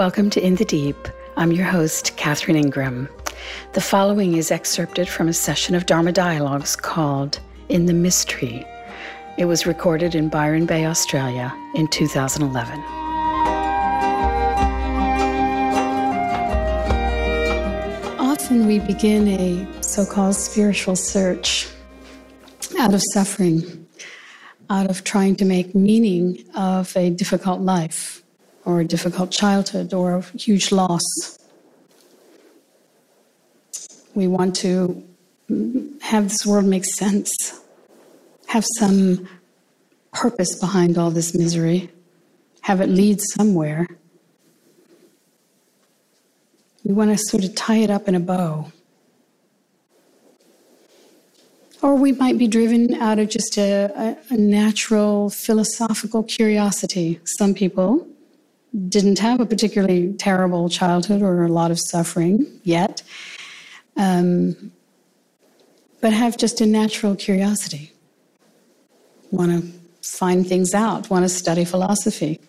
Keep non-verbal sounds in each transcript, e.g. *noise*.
Welcome to In the Deep. I'm your host, Catherine Ingram. The following is excerpted from a session of Dharma Dialogues called In the Mystery. It was recorded in Byron Bay, Australia in 2011. Often we begin a so called spiritual search out of suffering, out of trying to make meaning of a difficult life or a difficult childhood or a huge loss. We want to have this world make sense, have some purpose behind all this misery, have it lead somewhere. We want to sort of tie it up in a bow. Or we might be driven out of just a, a, a natural philosophical curiosity. Some people didn't have a particularly terrible childhood or a lot of suffering yet, um, but have just a natural curiosity. Want to find things out, want to study philosophy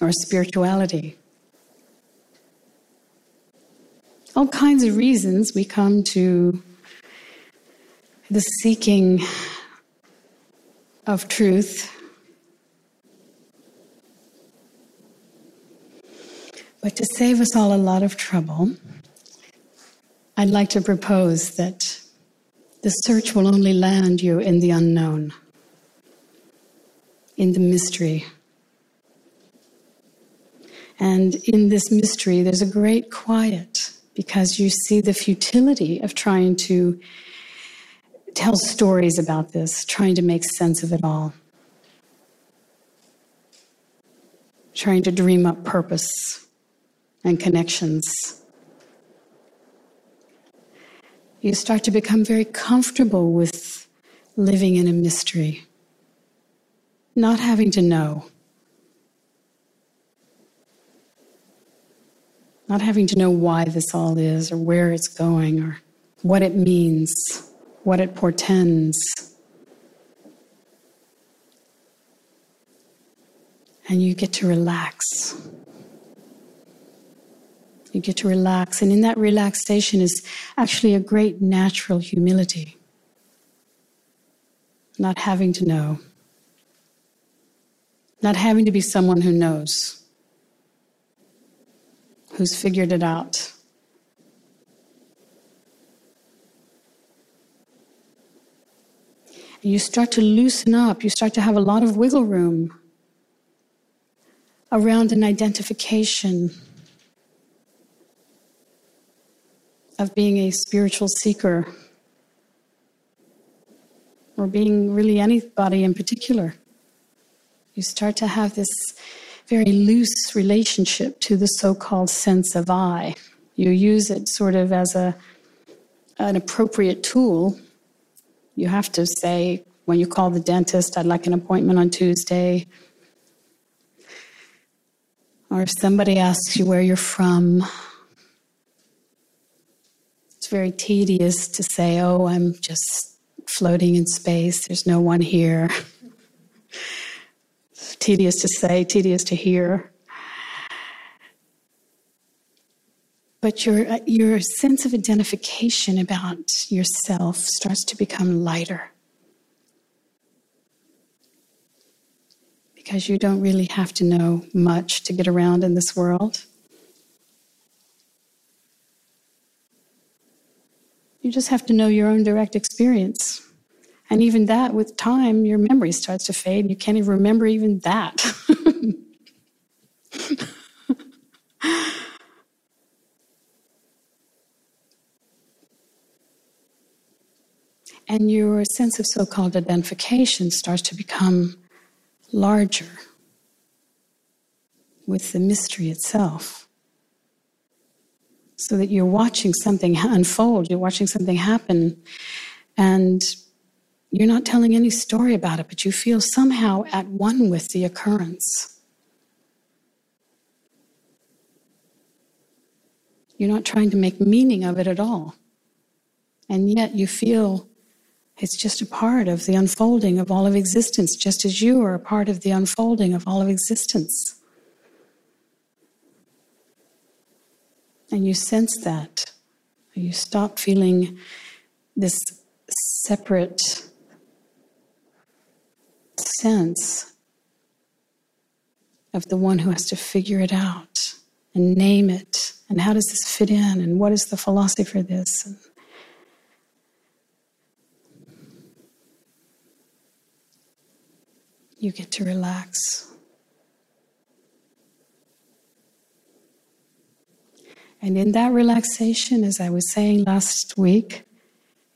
or spirituality. All kinds of reasons we come to the seeking of truth But to save us all a lot of trouble, I'd like to propose that the search will only land you in the unknown, in the mystery. And in this mystery, there's a great quiet because you see the futility of trying to tell stories about this, trying to make sense of it all, trying to dream up purpose and connections. You start to become very comfortable with living in a mystery, not having to know, not having to know why this all is or where it's going or what it means, what it portends. And you get to relax. You get to relax. And in that relaxation is actually a great natural humility. Not having to know, not having to be someone who knows, who's figured it out. You start to loosen up, you start to have a lot of wiggle room around an identification of being a spiritual seeker or being really anybody in particular. You start to have this very loose relationship to the so called sense of I. You use it sort of as a, an appropriate tool. You have to say, when you call the dentist, I'd like an appointment on Tuesday. Or if somebody asks you where you're from, it's very tedious to say, oh, I'm just floating in space, there's no one here. *laughs* tedious to say, tedious to hear. But your, uh, your sense of identification about yourself starts to become lighter. Because you don't really have to know much to get around in this world. You just have to know your own direct experience. And even that, with time, your memory starts to fade. You can't even remember even that. *laughs* and your sense of so called identification starts to become larger with the mystery itself so that you're watching something unfold, you're watching something happen, and you're not telling any story about it, but you feel somehow at one with the occurrence. You're not trying to make meaning of it at all. And yet you feel it's just a part of the unfolding of all of existence, just as you are a part of the unfolding of all of existence. And you sense that, you stop feeling this separate sense of the one who has to figure it out and name it. And how does this fit in? And what is the philosophy for this? And you get to relax and in that relaxation as i was saying last week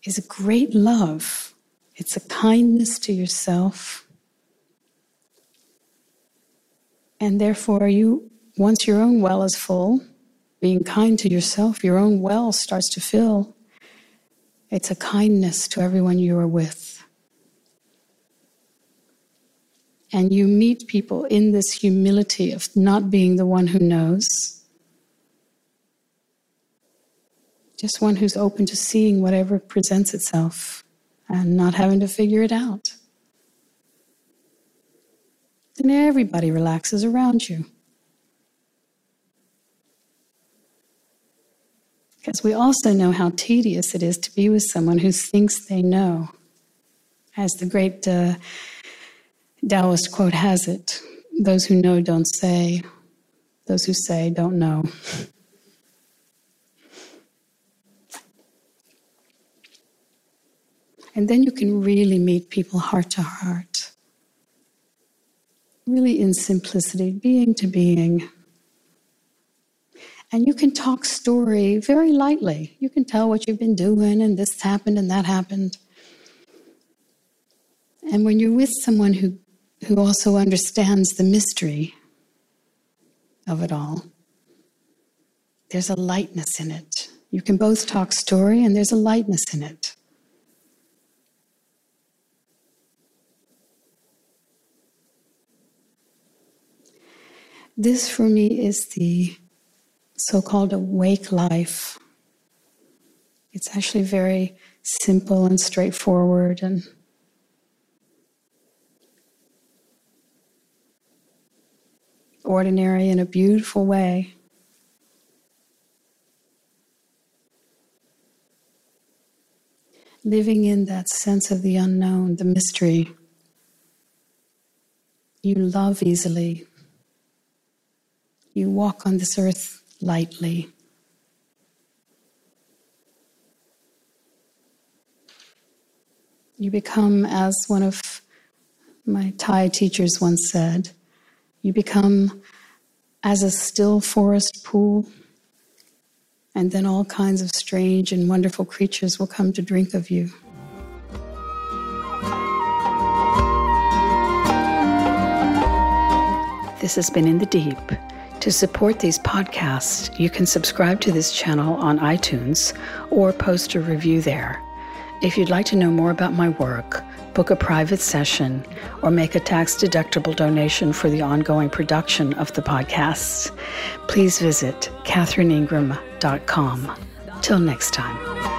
is a great love it's a kindness to yourself and therefore you once your own well is full, being kind to yourself, your own well starts to fill. It's a kindness to everyone you are with. And you meet people in this humility of not being the one who knows, just one who's open to seeing whatever presents itself and not having to figure it out. Then everybody relaxes around you. Because we also know how tedious it is to be with someone who thinks they know. As the great uh, Taoist quote has it those who know don't say, those who say don't know. *laughs* And then you can really meet people heart to heart. Really in simplicity, being to being. And you can talk story very lightly. You can tell what you've been doing, and this happened and that happened. And when you're with someone who, who also understands the mystery of it all, there's a lightness in it. You can both talk story, and there's a lightness in it. This for me is the so called awake life. It's actually very simple and straightforward and ordinary in a beautiful way. Living in that sense of the unknown, the mystery. You love easily. You walk on this earth lightly. You become, as one of my Thai teachers once said, you become as a still forest pool, and then all kinds of strange and wonderful creatures will come to drink of you. This has been In the Deep to support these podcasts, you can subscribe to this channel on iTunes or post a review there. If you'd like to know more about my work, book a private session, or make a tax deductible donation for the ongoing production of the podcasts, please visit catherineingram.com. Till next time.